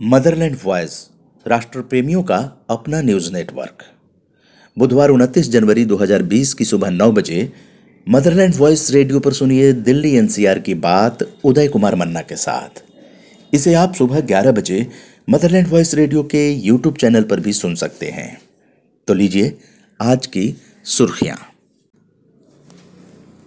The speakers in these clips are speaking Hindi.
मदरलैंड वॉयस राष्ट्र प्रेमियों का अपना न्यूज़ नेटवर्क बुधवार 29 जनवरी 2020 की सुबह 9 बजे मदरलैंड वॉइस रेडियो पर सुनिए दिल्ली एनसीआर की बात उदय कुमार मन्ना के साथ। इसे आप सुबह 11 बजे मदरलैंड वॉइस रेडियो के यूट्यूब चैनल पर भी सुन सकते हैं। तो लीजिए आज की सुर्खियाँ।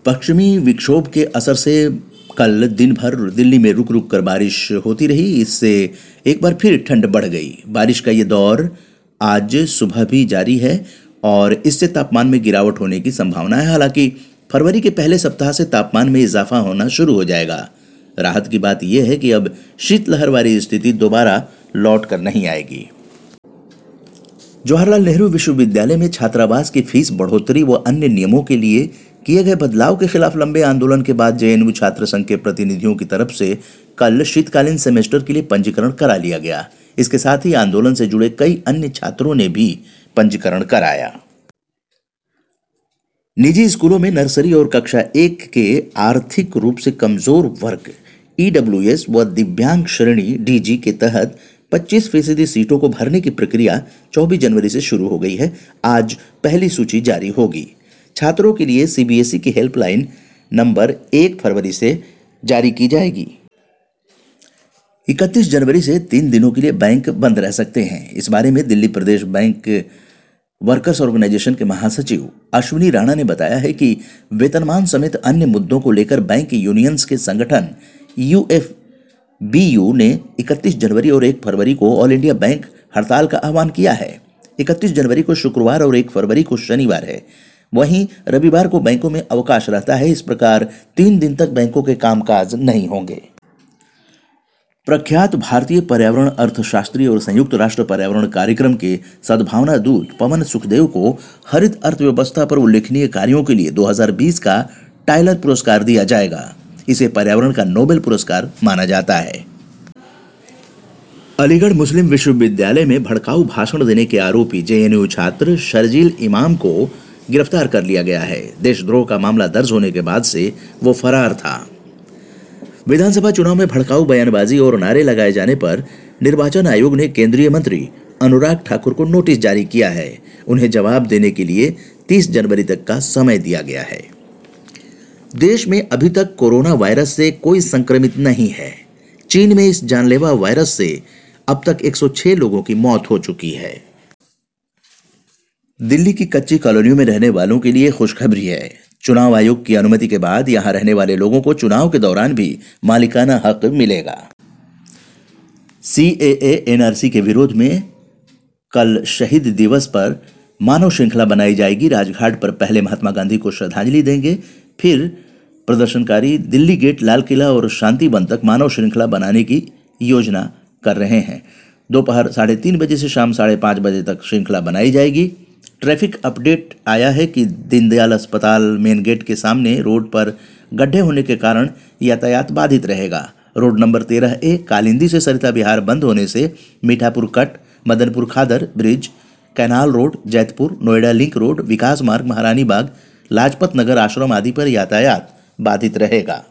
पश्चिमी विक्षोभ के असर से कल दिन भर दिल्ली में रुक रुक कर बारिश होती रही, इससे एक बार फिर ठंड बढ़ गई। बारिश का ये दौर आज सुबह भी जारी है और इससे तापमान में गिरावट होने की संभावना है। हालाँकि फरवरी के पहले सप्ताह से तापमान में इजाफा होना शुरू हो जाएगा। राहत की बात यह है कि अब शीतलहर वाली स्थिति दोबारा लौट कर नहीं आएगी। जवाहरलाल नेहरू विश्वविद्यालय में छात्रावास की फ़ीस बढ़ोतरी व अन्य नियमों के लिए किए गए बदलाव के खिलाफ लंबे आंदोलन के बाद जेएनयू छात्र संघ के प्रतिनिधियों की तरफ़ से कल शीतकालीन सेमेस्टर के लिए पंजीकरण करा लिया गया। इसके साथ ही आंदोलन से जुड़े कई अन्य छात्रों ने भी पंजीकरण कराया। निजी स्कूलों में नर्सरी और कक्षा एक के आर्थिक रूप से कमज़ोर वर्ग, ईडब्ल्यूएस व दिव्यांग श्रेणी डीजी के तहत 25 फ़ीसदी सीटों को भरने की प्रक्रिया 24 जनवरी से शुरू हो गई है। आज पहली सूची जारी होगी। छात्रों के लिए सीबीएसई की हेल्पलाइन नंबर एक फरवरी से जारी की जाएगी। 31 जनवरी से तीन दिनों के लिए बैंक बंद रह सकते हैं। इस बारे में दिल्ली प्रदेश बैंक वर्कर्स ऑर्गेनाइजेशन के महासचिव अश्विनी राणा ने बताया है कि वेतनमान समेत अन्य मुद्दों को लेकर बैंक यूनियंस के संगठन यू एफ़ बी यू ने 31 जनवरी और 1 फरवरी को ऑल इंडिया बैंक हड़ताल का आह्वान किया है। 31 जनवरी को शुक्रवार और 1 फरवरी को शनिवार है। वहीं रविवार को बैंकों में अवकाश रहता है। इस प्रकार तीन दिन तक बैंकों के कामकाज नहीं होंगे। प्रख्यात भारतीय पर्यावरण अर्थशास्त्री और संयुक्त राष्ट्र पर्यावरण कार्यक्रम के सद्भावना दूत पवन सुखदेव को हरित अर्थव्यवस्था पर उल्लेखनीय कार्यों के लिए 2020 का टाइलर पुरस्कार दिया जाएगा। इसे पर्यावरण का नोबेल पुरस्कार माना जाता है। अलीगढ़ मुस्लिम विश्वविद्यालय में भड़काऊ भाषण देने के आरोपी जेएनयू छात्र शर्जील इमाम को गिरफ़्तार कर लिया गया है। देशद्रोह का मामला दर्ज होने के बाद से वो फरार था। विधानसभा चुनाव में भड़काऊ बयानबाजी और नारे लगाए जाने पर निर्वाचन आयोग ने केंद्रीय मंत्री अनुराग ठाकुर को नोटिस जारी किया है। उन्हें जवाब देने के लिए 30 जनवरी तक का समय दिया गया है। देश में अभी तक कोरोना वायरस से कोई संक्रमित नहीं है। चीन में इस जानलेवा वायरस से अब तक 106 लोगों की मौत हो चुकी है। दिल्ली की कच्ची कॉलोनियों में रहने वालों के लिए खुशखबरी है। चुनाव आयोग की अनुमति के बाद यहाँ रहने वाले लोगों को चुनाव के दौरान भी मालिकाना हक मिलेगा। सी ए एनआरसी के विरोध में कल शहीद दिवस पर मानव श्रृंखला बनाई जाएगी। राजघाट पर पहले महात्मा गांधी को श्रद्धांजलि देंगे। फिर प्रदर्शनकारी दिल्ली गेट, लाल किला और शांति वन तक मानव श्रृंखला बनाने की योजना कर रहे हैं। दोपहर साढ़े तीन बजे से शाम साढ़े पाँच बजे तक श्रृंखला बनाई जाएगी। ट्रैफ़िक अपडेट आया है कि दीनदयाल अस्पताल मेन गेट के सामने रोड पर गड्ढे होने के कारण यातायात बाधित रहेगा। रोड नंबर तेरह ए, कालिंदी से सरिता बिहार बंद होने से Mithapur cut, Madanpur Khadar bridge, canal road, Jaitpur, Noida link road, Vikas Marg, Maharani Bagh, Lajpat Nagar आश्रम आदि पर यातायात बाधित रहेगा।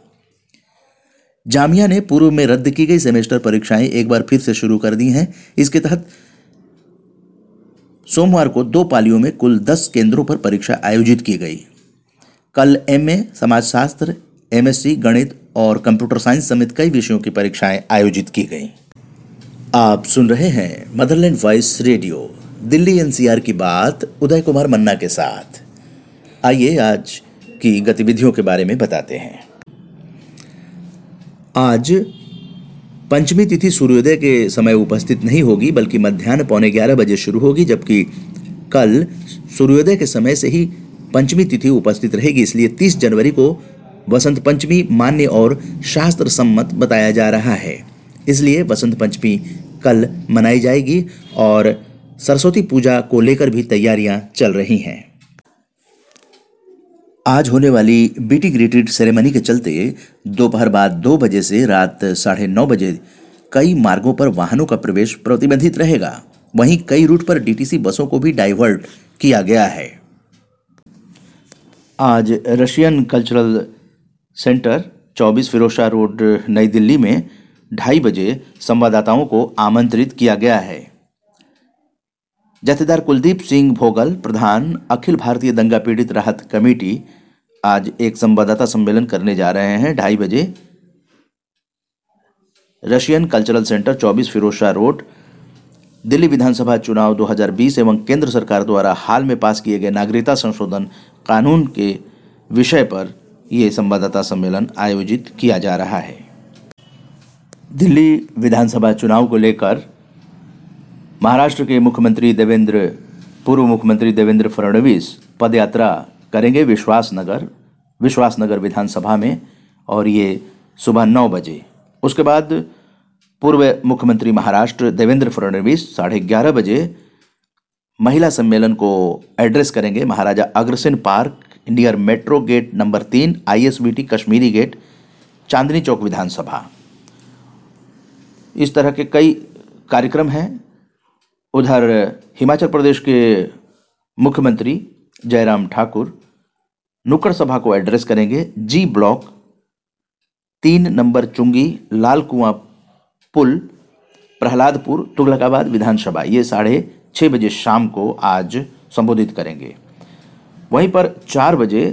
जामिया ने पूर्व में रद्द की गई सेमेस्टर परीक्षाएँ एक बार फिर से शुरू कर दी हैं। इसके तहत सोमवार को दो पालियों में कुल दस केंद्रों पर परीक्षा आयोजित की गई। कल एम ए समाजशास्त्र एमएससी गणित और कंप्यूटर साइंस समेत कई विषयों की परीक्षाएँ आयोजित की गई। आप सुन रहे हैं Motherland Voice radio, Delhi NCR की बात, उदय कुमार मन्ना के साथ। आइए आज की गतिविधियों के बारे में बताते हैं। आज पंचमी तिथि सूर्योदय के समय उपस्थित नहीं होगी, बल्कि मध्यान्ह पौने ग्यारह बजे शुरू होगी, जबकि कल सूर्योदय के समय से ही पंचमी तिथि उपस्थित रहेगी। इसलिए 30 जनवरी को वसंत पंचमी मान्य और शास्त्र सम्मत बताया जा रहा है। इसलिए वसंत पंचमी कल मनाई जाएगी और सरस्वती पूजा को लेकर भी तैयारियाँ चल रही हैं। आज होने वाली बीटी ग्रेटेड सेरेमनी के चलते दोपहर बाद दो बजे से रात साढ़े नौ बजे कई मार्गों पर वाहनों का प्रवेश प्रतिबंधित रहेगा। वहीं कई रूट पर डीटीसी बसों को भी डाइवर्ट किया गया है। आज Russian cultural centre 24 Ferozeshah road, नई दिल्ली में ढाई बजे संवाददाताओं को आमंत्रित किया गया है। जथेदार कुलदीप सिंह भोगल, प्रधान अखिल भारतीय दंगा पीड़ित राहत कमेटी, आज एक संवाददाता सम्मेलन करने जा रहे हैं। ढाई बजे Russian cultural centre 24 Feroz road, Delhi विधानसभा चुनाव 2020 एवं केंद्र सरकार द्वारा हाल में पास किए गए नागरिकता संशोधन कानून के विषय पर यह संवाददाता सम्मेलन आयोजित किया जा रहा है। दिल्ली विधानसभा चुनाव को लेकर महाराष्ट्र के मुख्यमंत्री देवेंद्र, पूर्व मुख्यमंत्री देवेंद्र फडणवीस पदयात्रा करेंगे विश्वासनगर विश्वासनगर विधानसभा में, और ये सुबह नौ बजे। उसके बाद पूर्व मुख्यमंत्री महाराष्ट्र देवेंद्र फडणवीस साढ़े ग्यारह बजे महिला सम्मेलन को एड्रेस करेंगे Maharaja Agrasen park near metro gate number तीन, आईएसबीटी कश्मीरी गेट, चांदनी चौक विधानसभा। इस तरह के कई कार्यक्रम हैं। उधर हिमाचल प्रदेश के मुख्यमंत्री जयराम ठाकुर नुक्कड़ सभा को एड्रेस करेंगे। जी ब्लॉक तीन नंबर चुंगी लाल कुआँ पुल, प्रहलादपुर, तुगलकाबाद विधानसभा। ये साढ़े छः बजे शाम को आज संबोधित करेंगे। वहीं पर चार बजे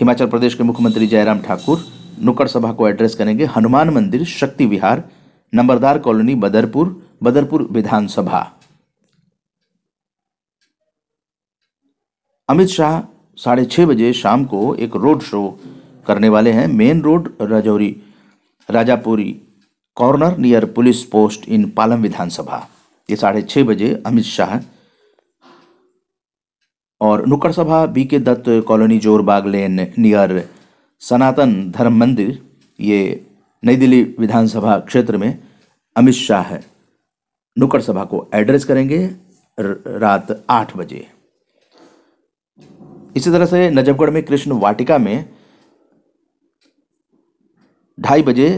हिमाचल प्रदेश के मुख्यमंत्री जयराम ठाकुर नुक्कड़ सभा को एड्रेस करेंगे। हनुमान मंदिर, शक्ति विहार, नंबरदार कॉलोनी, बदरपुर बदरपुर विधानसभा। अमित शाह साढ़े छः बजे शाम को एक रोड शो करने वाले हैं। Main road, Rajouri, Rajapuri corner near police post in Palam विधानसभा। ये साढ़े छः बजे अमित शाह और नुक्कड़ सभा B K Dutt colony Jorbagh lane near Sanatan Dharma Mandir. ये नई दिल्ली विधानसभा क्षेत्र में अमित शाह नुक्कड़ सभा को एड्रेस करेंगे रात आठ बजे। इसी तरह से नजफगढ़ में कृष्ण वाटिका में ढाई बजे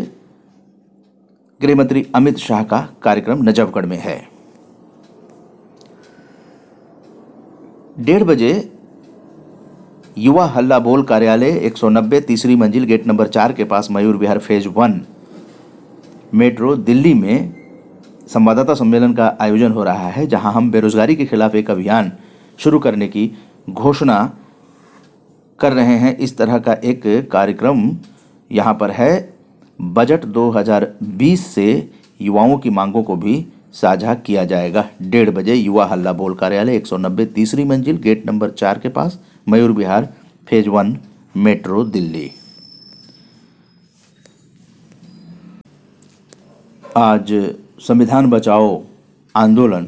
गृहमंत्री अमित शाह का कार्यक्रम नजफगढ़ में है। डेढ़ बजे युवा हल्ला बोल कार्यालय 190 तीसरी मंजिल गेट नंबर चार के पास Mayur Vihar phase one metro Delhi में संवाददाता सम्मेलन का आयोजन हो रहा है, जहाँ हम बेरोजगारी के खिलाफ एक अभियान शुरू करने की घोषणा कर रहे हैं। इस तरह का एक कार्यक्रम यहाँ पर है। बजट 2020 से युवाओं की मांगों को भी साझा किया जाएगा। डेढ़ बजे युवा हल्ला बोल कार्यालय 190 तीसरी मंजिल, गेट नंबर चार के पास, Mayur Vihar phase one, metro Delhi. आज संविधान बचाओ आंदोलन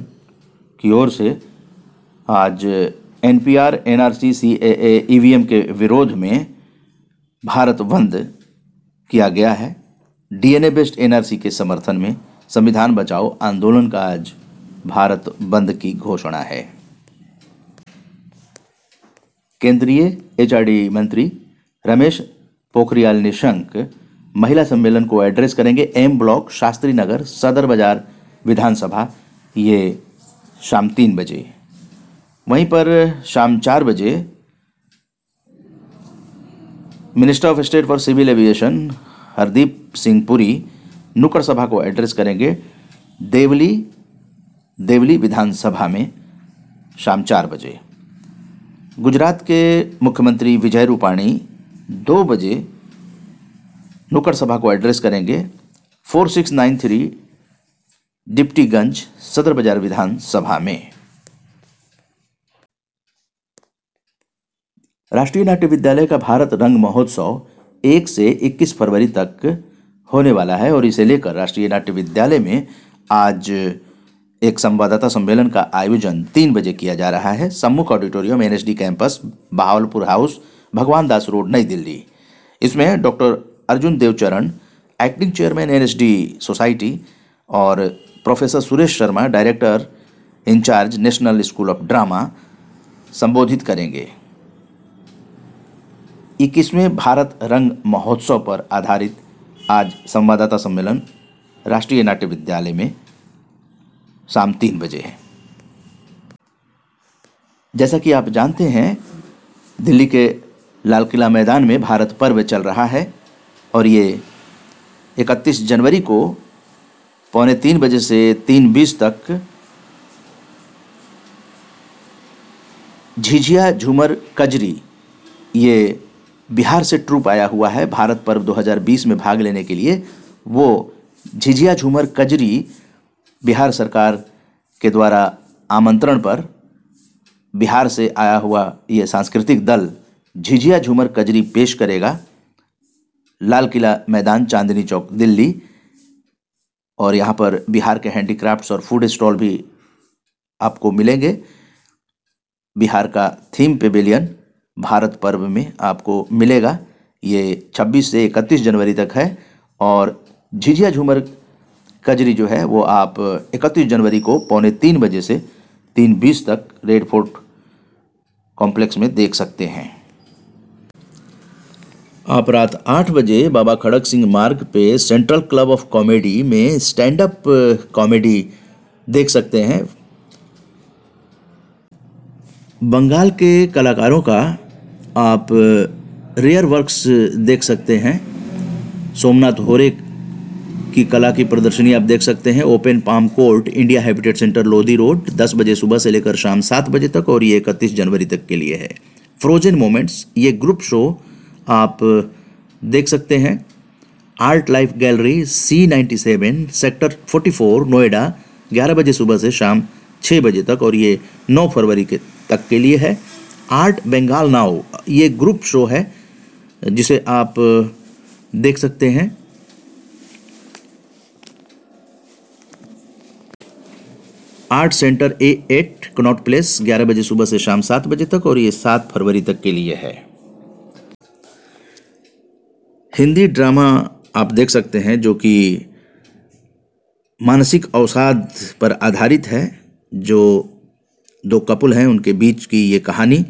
की ओर से आज एनपीआर एनआरसी सीएए ईवीएम के विरोध में भारत बंद किया गया है। डीएनए बेस्ड एनआरसी के समर्थन में संविधान बचाओ आंदोलन का आज भारत बंद की घोषणा है। केंद्रीय एचआरडी मंत्री रमेश पोखरियाल निशंक महिला सम्मेलन को एड्रेस करेंगे एम ब्लॉक शास्त्री नगर, सदर बाज़ार, विधानसभा, ये शाम तीन बजे। वहीं पर शाम चार बजे minister of state for civil aviation Hardeep Singh Puri नुक्कड़ सभा को एड्रेस करेंगे देवली देवली विधानसभा में शाम चार बजे। गुजरात के मुख्यमंत्री विजय रूपाणी दो बजे नुक्कड़ सभा को एड्रेस करेंगे four six nine three Deputyganj Sadar Bazaar विधानसभा में। राष्ट्रीय नाट्य विद्यालय का भारत रंग महोत्सव एक से इक्कीस फरवरी तक होने वाला है और इसे लेकर राष्ट्रीय नाट्य विद्यालय में आज एक संवाददाता सम्मेलन का आयोजन तीन बजे किया जा रहा है। Sammukh auditorium NSD campus, Bahawalpur house, Bhagwan Das road, नई दिल्ली। इसमें doctor Arjun Devcharan, acting chairman NSD society और professor Suresh Sharma, director incharge national school of drama संबोधित करेंगे। इक्कीसवें भारत रंग महोत्सव पर आधारित आज संवाददाता सम्मेलन राष्ट्रीय नाट्य विद्यालय में शाम तीन बजे है। जैसा कि आप जानते हैं, दिल्ली के लाल किला मैदान में भारत पर्व चल रहा है और ये इकतीस जनवरी को पौने तीन बजे से तीन बीस तक झिझिया झूमर कजरी ये बिहार से ट्रूप आया हुआ है। भारत पर्व 2020 में भाग लेने के लिए वो झिझिया झूमर कजरी बिहार सरकार के द्वारा आमंत्रण पर बिहार से आया हुआ ये सांस्कृतिक दल झिझिया झूमर कजरी पेश करेगा। लाल किला मैदान, चांदनी चौक, दिल्ली। और यहाँ पर बिहार के हैंडीक्राफ्ट्स और फ़ूड स्टॉल भी आपको मिलेंगे। बिहार का थीम पेविलियन भारत पर्व में आपको मिलेगा। ये 26 से 31 जनवरी तक है और झिझिया झूमर कजरी जो है, वो आप 31 जनवरी को पौने तीन बजे से तीन बीस तक रेड फोर्ट कॉम्प्लेक्स में देख सकते हैं। आप रात आठ बजे बाबा खड़क सिंह मार्ग पे सेंट्रल क्लब ऑफ़ कॉमेडी में स्टैंड अप कॉमेडी देख सकते हैं। बंगाल के कलाकारों का आप रेयर वर्क्स देख सकते हैं। सोमनाथ होरे की कला की प्रदर्शनी आप देख सकते हैं। Open palm court, India habitat centre, Lodhi road 10 बजे सुबह से लेकर शाम सात बजे तक और ये इकतीस जनवरी तक के लिए है। फ्रोजन मोमेंट्स ये ग्रुप शो आप देख सकते हैं। Art life gallery C ninety seven sector forty four Noida, ग्यारह बजे सुबह से शाम छः बजे तक और ये नौ फरवरी के तक के लिए है। आर्ट बंगाल नाउ, ये ग्रुप शो है, जिसे आप देख सकते हैं। Art centre A eight, Connaught place, ग्यारह बजे सुबह से शाम सात बजे तक, और ये सात फरवरी तक के लिए है। हिंदी ड्रामा आप देख सकते हैं, जो कि मानसिक अवसाद पर आधारित है, जो दो कपुल हैं, उनके बीच की ये कहानी।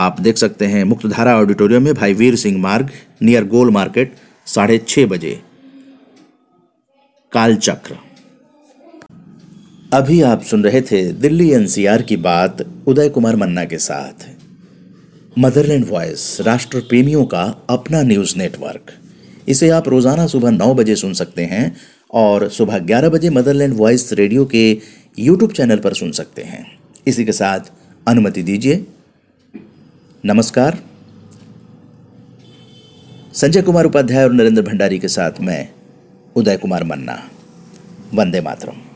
आप देख सकते हैं मुक्तधारा ऑडिटोरियम में भाई वीर सिंह मार्ग, नियर गोल मार्केट, साढ़े छः बजे। कालचक्र। अभी आप सुन रहे थे दिल्ली एनसीआर की बात उदय कुमार मन्ना के साथ। मदरलैंड वॉइस राष्ट्र प्रेमियों का अपना न्यूज़ नेटवर्क। इसे आप रोज़ाना सुबह नौ बजे सुन सकते हैं और सुबह ग्यारह बजे मदरलैंड वॉइस रेडियो के यूट्यूब चैनल पर सुन सकते हैं। इसी के साथ अनुमति दीजिए नमस्कार। संजय कुमार उपाध्याय और नरेंद्र भंडारी के साथ मैं उदय कुमार मन्ना। वंदे मातरम।